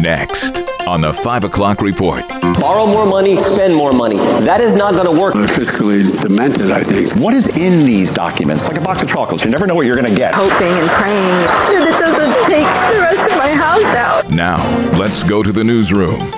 Next on the 5 o'clock report. Borrow more money, spend more money. That is not going to work. They're fiscally demented, I think. What is in these documents? Like a box of chocolates. You never know what you're going to get. Hoping and praying that it doesn't take the rest of my house out. Now, let's go to the newsroom.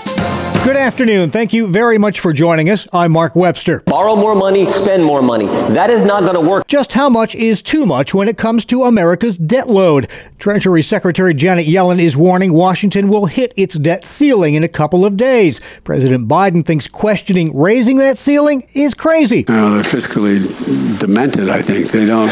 Good afternoon. Thank you very much for joining us. I'm Mark Webster. Borrow more money, spend more money. That is not going to work. Just how much is too much when it comes to America's debt load? Treasury Secretary Janet Yellen is warning Washington will hit its debt ceiling in a couple of days. President Biden thinks questioning raising that ceiling is crazy. No, they're fiscally demented, I think. They don't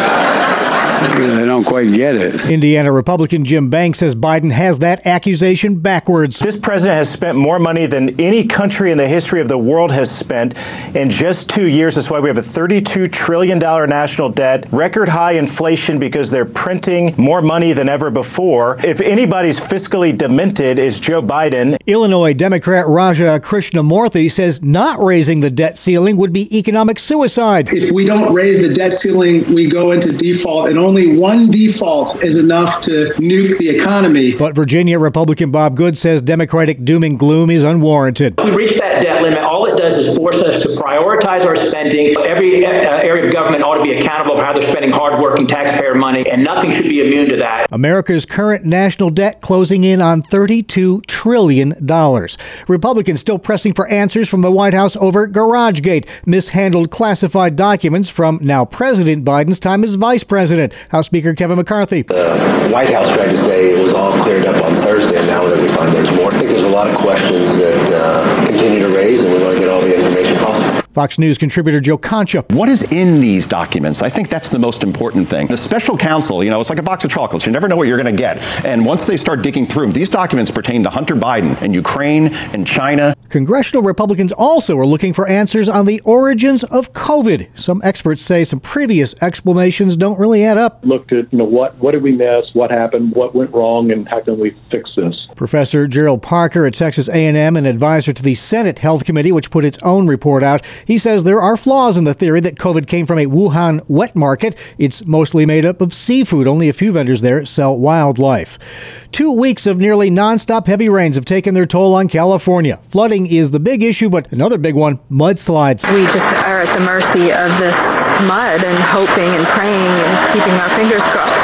they don't quite get it. Indiana Republican Jim Banks says Biden has that accusation backwards. This president has spent more money than any country in the history of the world has spent in just two years. That's why we have a $32 trillion national debt, record high inflation because they're printing more money than ever before. If anybody's fiscally demented, is Joe Biden. Illinois Democrat Raja Krishnamoorthi says not raising the debt ceiling would be economic suicide. If we don't raise the debt ceiling, we go into default, and only one default is enough to nuke the economy. But Virginia Republican Bob Good says Democratic doom and gloom is unwarranted. If we reach that debt limit, all it does is force us to prioritize our spending. Every uh, area of government ought to be accountable for how they're spending hardworking taxpayer money, and nothing should be immune to that. America's current national debt closing in on $32 trillion. Republicans still pressing for answers from the White House over GarageGate, mishandled classified documents from now President Biden's time as vice president. House Speaker Kevin McCarthy. The White House tried to say it was all cleared up on Thursday, and now that we find there's more. I think there's a lot of questions that uh, continue to raise, and we want to get all the information possible. Fox News contributor Joe Concha. What is in these documents? I think that's the most important thing. The special counsel, you know, it's like a box of chocolates. You never know what you're going to get. And once they start digging through them, these documents pertain to Hunter Biden and Ukraine and China. Congressional Republicans also are looking for answers on the origins of COVID. Some experts say some previous explanations don't really add up. Looked at, you know, what, what did we miss? What happened? What went wrong? And how can we fix this? Professor Gerald Parker at Texas A&M, an advisor to the Senate Health Committee, which put its own report out, he says there are flaws in the theory that COVID came from a Wuhan wet market. It's mostly made up of seafood. Only a few vendors there sell wildlife. Two weeks of nearly nonstop heavy rains have taken their toll on California. Flooding is the big issue, but another big one, mudslides. We just are at the mercy of this mud and hoping and praying and keeping our fingers crossed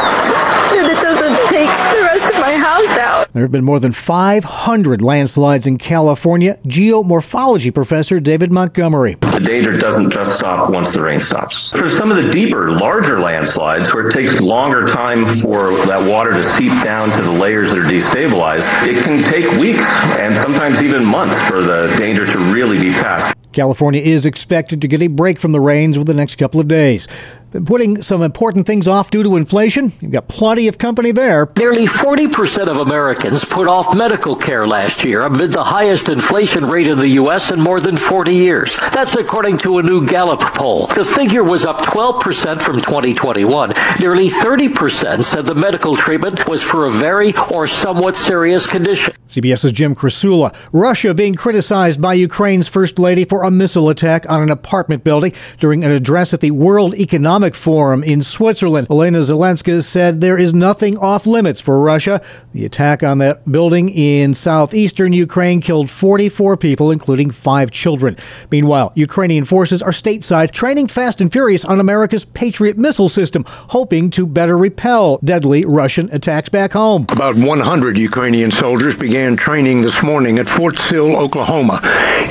that it doesn't take the rest of my house out. There have been more than 500 landslides in California. Geomorphology professor David Montgomery. The danger doesn't just stop once the rain stops. For some of the deeper, larger landslides, where it takes longer time for that water to seep down to the layers that are destabilized, it can take weeks and sometimes even months for the danger to really be passed. California is expected to get a break from the rains over the next couple of days. Been putting some important things off due to inflation. You've got plenty of company there. Nearly 40% of Americans put off medical care last year amid the highest inflation rate in the U.S. in more than 40 years. That's according to a new Gallup poll. The figure was up 12% from 2021. Nearly 30% said the medical treatment was for a very or somewhat serious condition. CBS's Jim Krasula. Russia being criticized by Ukraine's first lady for a missile attack on an apartment building during an address at the World Economic Forum in Switzerland. Elena Zelenska said there is nothing off limits for Russia. The attack on that building in southeastern Ukraine killed 44 people, including five children. Meanwhile, Ukrainian forces are stateside training fast and furious on America's Patriot missile system, hoping to better repel deadly Russian attacks back home. About 100 Ukrainian soldiers began training this morning at Fort Sill, Oklahoma,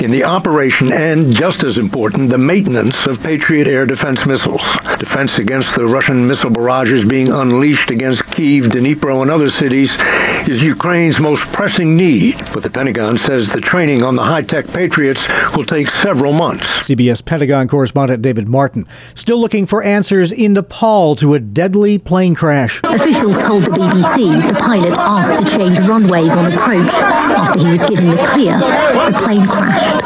in the operation and, just as important, the maintenance of Patriot air defense missiles. Defense against the Russian missile barrages being unleashed against Kiev, Dnipro, and other cities is Ukraine's most pressing need. But the Pentagon says the training on the high tech Patriots will take several months. CBS Pentagon correspondent David Martin. Still looking for answers in Nepal to a deadly plane crash. Officials told the BBC the pilot asked to change runways on approach. After he was given the clear, the plane crashed.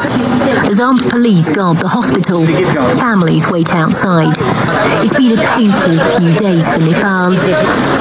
As armed police guard the hospital, families wait outside. It's been a painful few days for Nepal.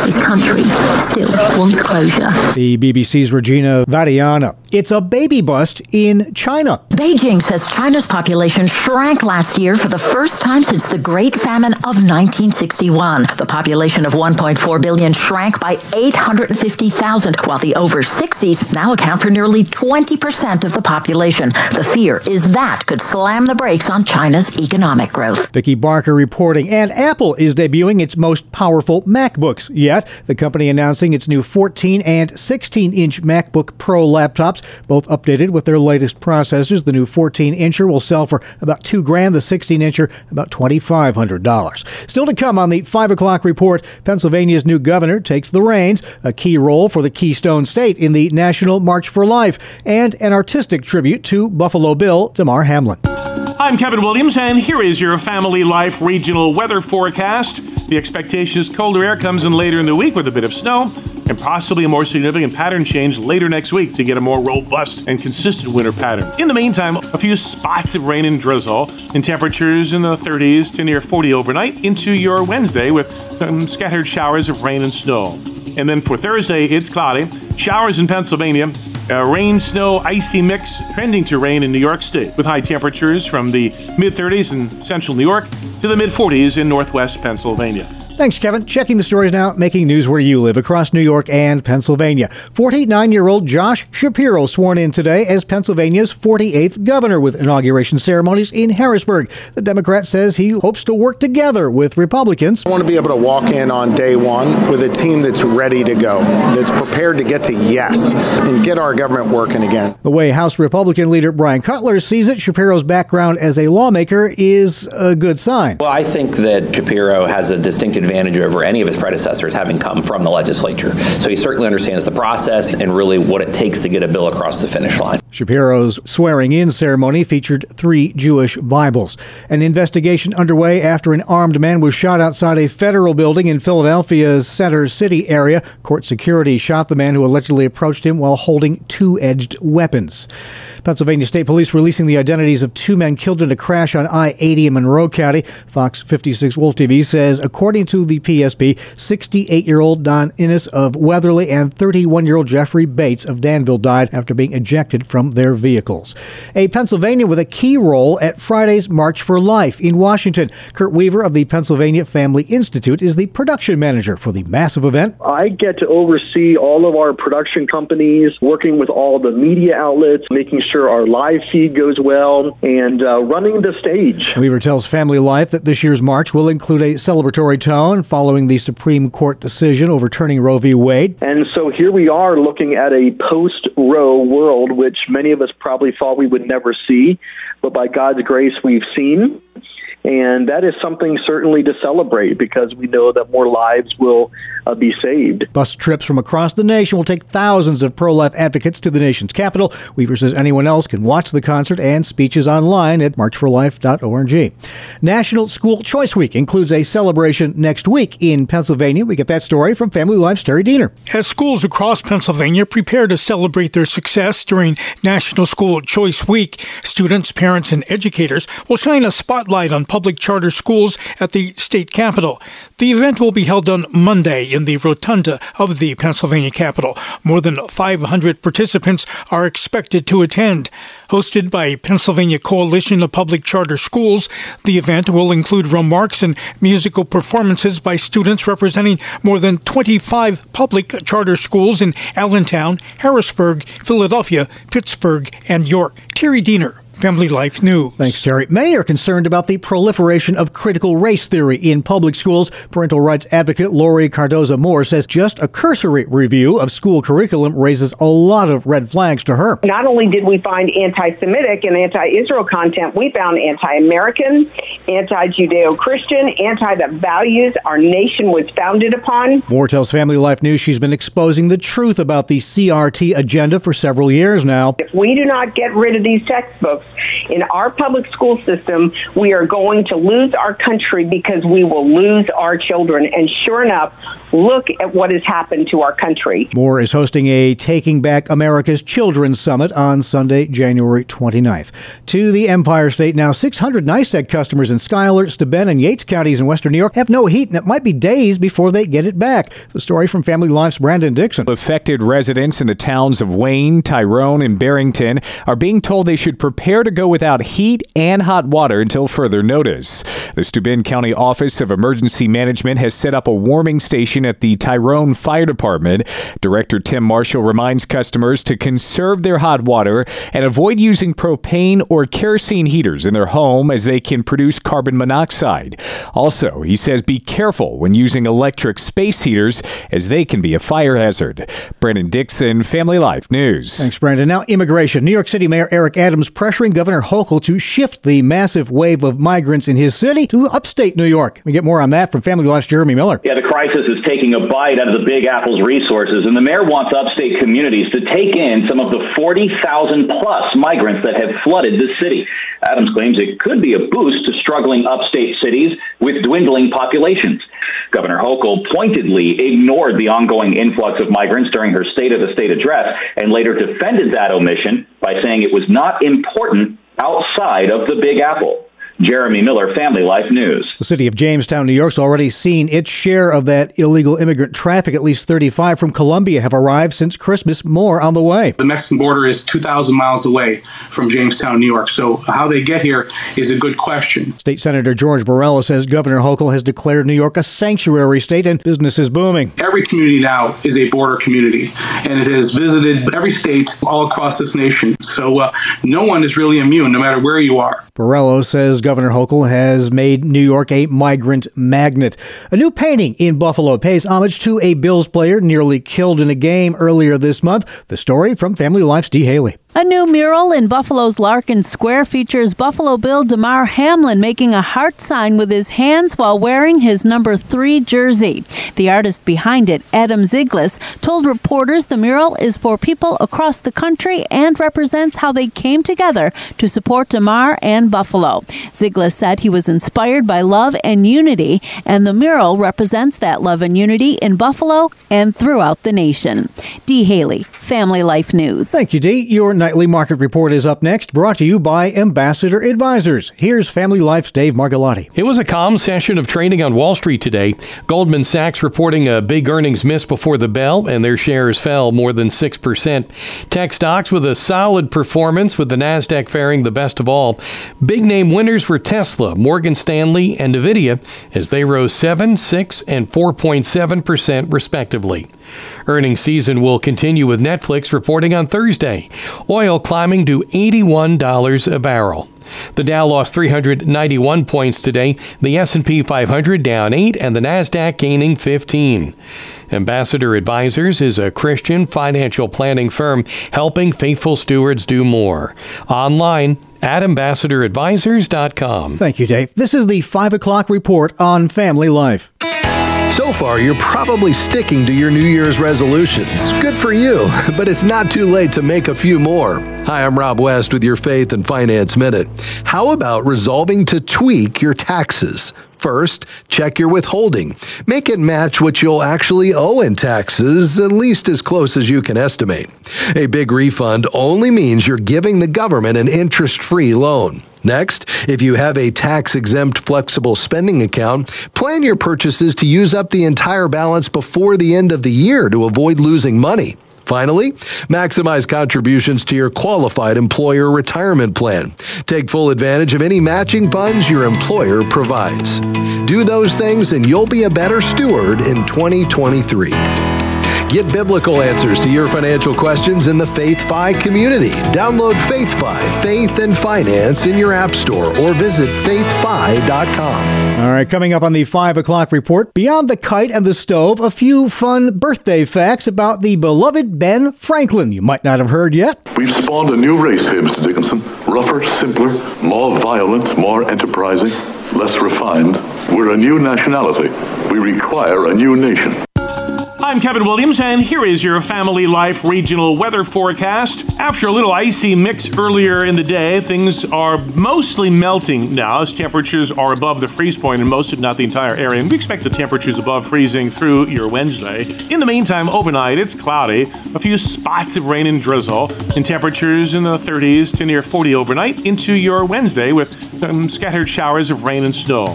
This country still wants closure. The BBC's Rajini Vaidyanathan. It's a baby bust in China. Beijing says China's population shrank last year for the first time since the Great Famine of 1961. The population of 1.4 billion shrank by 850,000, while the over 60s now account for nearly 20% of the population. The fear is that could slam the brakes on China's economic growth. Vicki Barker reporting. And Apple is debuting its most powerful MacBooks yet. The company announcing its new 14 and 16 inch MacBook Pro laptops, both updated with their latest processors. The new 14 incher will sell for about two grand, the 16 incher about $2,500. Still to come on the 5 o'clock report, Pennsylvania's new governor takes the reins, a key role for the Keystone State in the National March for Life, and an artistic tribute to Buffalo Bill Damar Hamlin. I'm Kevin Williams, and here is your Family Life regional weather forecast. The expectation is colder air comes in later in the week with a bit of snow and possibly a more significant pattern change later next week to get a more robust and consistent winter pattern. In the meantime, a few spots of rain and drizzle and temperatures in the 30s to near 40 overnight into your Wednesday with some scattered showers of rain and snow. And then for Thursday, it's cloudy. Showers in Pennsylvania. A rain, snow, icy mix trending to rain in New York State with high temperatures from the mid 30s in central New York to the mid 40s in northwest Pennsylvania. Thanks, Kevin. Checking the stories now, making news where you live across New York and Pennsylvania. 49 year old Josh Shapiro sworn in today as Pennsylvania's 48th governor with inauguration ceremonies in Harrisburg. The Democrat says he hopes to work together with Republicans. I want to be able to walk in on day one with a team that's ready to go, that's prepared to get to yes and get our government working again. The way House Republican leader Bryan Cutler sees it, Shapiro's background as a lawmaker is a good sign. Well, I think that Shapiro has a distinct advantage over any of his predecessors having come from the legislature. So he certainly understands the process and really what it takes to get a bill across the finish line. Shapiro's swearing in ceremony featured three Jewish Bibles. An investigation underway after an armed man was shot outside a federal building in Philadelphia's Center City area. Court security shot the man who allegedly approached him while holding two edged weapons. Pennsylvania State Police releasing the identities of two men killed in a crash on I 80 in Monroe County. Fox 56 Wolf TV says, according to the PSP, 68 year old Don Innes of Weatherly and 31 year old Jeffrey Bates of Danville died after being ejected from their vehicles. A Pennsylvania with a key role at Friday's March for Life in Washington. Kurt Weaver of the Pennsylvania Family Institute is the production manager for the massive event. I get to oversee all of our production companies, working with all the media outlets, making sure our live feed goes well, and uh, running the stage. Weaver tells Family Life that this year's march will include a celebratory tone following the Supreme Court decision overturning Roe v. Wade. And so here we are looking at a post Roe world, which many of us probably thought we would never see, but by God's grace, we've seen. And that is something certainly to celebrate because we know that more lives will uh, be saved. Bus trips from across the nation will take thousands of pro life advocates to the nation's capital. Weaver says anyone else can watch the concert and speeches online at marchforlife.org. National School Choice Week includes a celebration next week in Pennsylvania. We get that story from Family Life's Terry Diener. As schools across Pennsylvania prepare to celebrate their success during National School Choice Week, students, parents, and educators will shine a spotlight on public charter schools at the state capitol. The event will be held on Monday in the rotunda of the Pennsylvania Capitol. More than 500 participants are expected to attend. Hosted by Pennsylvania Coalition of Public Charter Schools, the event will include remarks and musical performances by students representing more than 25 public charter schools in Allentown, Harrisburg, Philadelphia, Pittsburgh, and York. Terry Diener, Family Life News. Thanks, Terry. Many are concerned about the proliferation of critical race theory in public schools. Parental rights advocate Laurie Cardoza Moore says just a cursory review of school curriculum raises a lot of red flags to her. Not only did we find anti Semitic and anti Israel content, we found anti American, anti Judeo Christian, anti the values our nation was founded upon. Moore tells Family Life News she's been exposing the truth about the CRT agenda for several years now. If we do not get rid of these textbooks, in our public school system, we are going to lose our country because we will lose our children. And sure enough, look at what has happened to our country. Moore is hosting a Taking Back America's Children Summit on Sunday, January 29th. To the Empire State now, 600 NYSEG customers in Schuyler, Steuben, and Yates counties in western New York have no heat, and it might be days before they get it back. The story from Family Life's Brandon Dixon. Affected residents in the towns of Wayne, Tyrone, and Barrington are being told they should prepare prepare to go without heat and hot water until further notice. The Steuben County Office of Emergency Management has set up a warming station at the Tyrone Fire Department. Director Tim Marshall reminds customers to conserve their hot water and avoid using propane or kerosene heaters in their home as they can produce carbon monoxide. Also, he says be careful when using electric space heaters as they can be a fire hazard. Brandon Dixon, Family Life News. Thanks, Brandon. Now, immigration. New York City Mayor Eric Adams pressuring Governor Hochul to shift the massive wave of migrants in his city to upstate New York. We get more on that from Family Life's Jeremy Miller. Yeah, the crisis is taking a bite out of the Big Apple's resources, and the mayor wants upstate communities to take in some of the 40,000 plus migrants that have flooded the city. Adams claims it could be a boost to struggling upstate cities with dwindling populations. Governor Hochul pointedly ignored the ongoing influx of migrants during her State of the State address and later defended that omission by saying it was not important outside of the Big Apple. Jeremy Miller, Family Life News. The city of Jamestown, New York's already seen its share of that illegal immigrant traffic. At least 35 from Colombia have arrived since Christmas. More on the way. The Mexican border is 2,000 miles away from Jamestown, New York. So, how they get here is a good question. State Senator George Borrello says Governor Hochul has declared New York a sanctuary state and business is booming. Every community now is a border community, and it has visited every state all across this nation. So, uh, no one is really immune, no matter where you are. Borrello says Governor Hochul has made New York a migrant magnet. A new painting in Buffalo pays homage to a Bills player nearly killed in a game earlier this month. The story from Family Life's Dee Haley. A new mural in Buffalo's Larkin Square features Buffalo Bill Damar Hamlin making a heart sign with his hands while wearing his number three jersey. The artist behind it, Adam Zyglis, told reporters the mural is for people across the country and represents how they came together to support Damar and Buffalo. Zyglis said he was inspired by love and unity, and the mural represents that love and unity in Buffalo and throughout the nation. Dee Haley, Family Life News. Thank you, Dee. Your nightly market report is up next, brought to you by Ambassador Advisors. Here's Family Life's Dave Margolotti. It was a calm session of trading on Wall Street today. Goldman Sachs reporting a big earnings miss before the bell, and their shares fell more than 6%. Tech stocks with a solid performance, with the NASDAQ faring the best of all. Big name winners were Tesla, Morgan Stanley, and NVIDIA, as they rose 7, 6, and 4.7% respectively. Earnings season will continue with Netflix reporting on Thursday. Oil climbing to $81 a barrel. The Dow lost 391 points today, the S&P 500 down 8 and the Nasdaq gaining 15. Ambassador Advisors is a Christian financial planning firm helping faithful stewards do more. Online at ambassadoradvisors.com. Thank you, Dave. This is the 5 o'clock report on family life. So far, you're probably sticking to your New Year's resolutions. Good for you, but it's not too late to make a few more. Hi, I'm Rob West with your Faith and Finance Minute. How about resolving to tweak your taxes? First, check your withholding. Make it match what you'll actually owe in taxes, at least as close as you can estimate. A big refund only means you're giving the government an interest free loan. Next, if you have a tax exempt flexible spending account, plan your purchases to use up the entire balance before the end of the year to avoid losing money. Finally, maximize contributions to your qualified employer retirement plan. Take full advantage of any matching funds your employer provides. Do those things and you'll be a better steward in 2023. Get biblical answers to your financial questions in the FaithFi community. Download FaithFi, Faith and Finance in your App Store or visit faithfi.com. All right, coming up on the 5 o'clock report, beyond the kite and the stove, a few fun birthday facts about the beloved Ben Franklin you might not have heard yet. We've spawned a new race here, Mr. Dickinson. Rougher, simpler, more violent, more enterprising, less refined. We're a new nationality. We require a new nation. I'm Kevin Williams, and here is your Family Life regional weather forecast. After a little icy mix earlier in the day, things are mostly melting now as temperatures are above the freeze point in most, if not the entire area. And we expect the temperatures above freezing through your Wednesday. In the meantime, overnight, it's cloudy, a few spots of rain and drizzle, and temperatures in the 30s to near 40 overnight into your Wednesday with some scattered showers of rain and snow.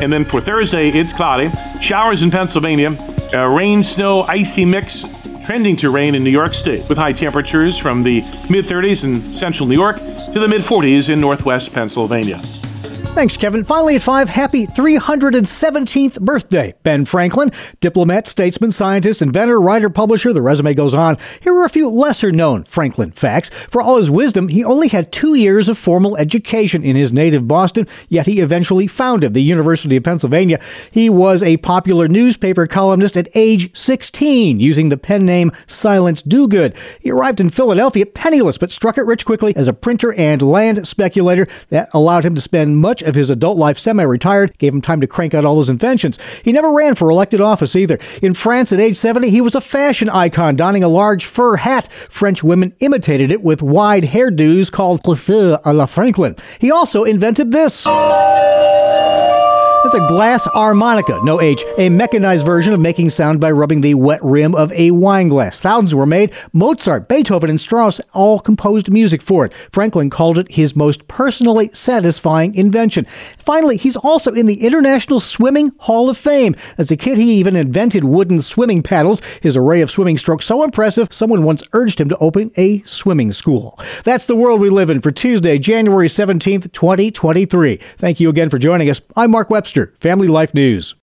And then for Thursday, it's cloudy, showers in Pennsylvania, uh, rain, snow, icy mix trending to rain in New York State, with high temperatures from the mid 30s in central New York to the mid 40s in northwest Pennsylvania. Thanks, Kevin. Finally, at 5, happy 317th birthday, Ben Franklin. Diplomat, statesman, scientist, inventor, writer, publisher. The resume goes on. Here are a few lesser known Franklin facts. For all his wisdom, he only had two years of formal education in his native Boston, yet he eventually founded the University of Pennsylvania. He was a popular newspaper columnist at age 16, using the pen name Silence Dogood. He arrived in Philadelphia penniless, but struck it rich quickly as a printer and land speculator that allowed him to spend much of his adult life semi retired, gave him time to crank out all his inventions. He never ran for elected office either. In France at age 70, he was a fashion icon, donning a large fur hat. French women imitated it with wide hairdos called coiffure à la Franklin. He also invented this. It's a glass harmonica, no H, a mechanized version of making sound by rubbing the wet rim of a wine glass. Thousands were made. Mozart, Beethoven, and Strauss all composed music for it. Franklin called it his most personally satisfying invention. Finally, he's also in the International Swimming Hall of Fame. As a kid, he even invented wooden swimming paddles. His array of swimming strokes so impressive, someone once urged him to open a swimming school. That's the world we live in for Tuesday, January 17th, 2023. Thank you again for joining us. I'm Mark Webster. Family Life News.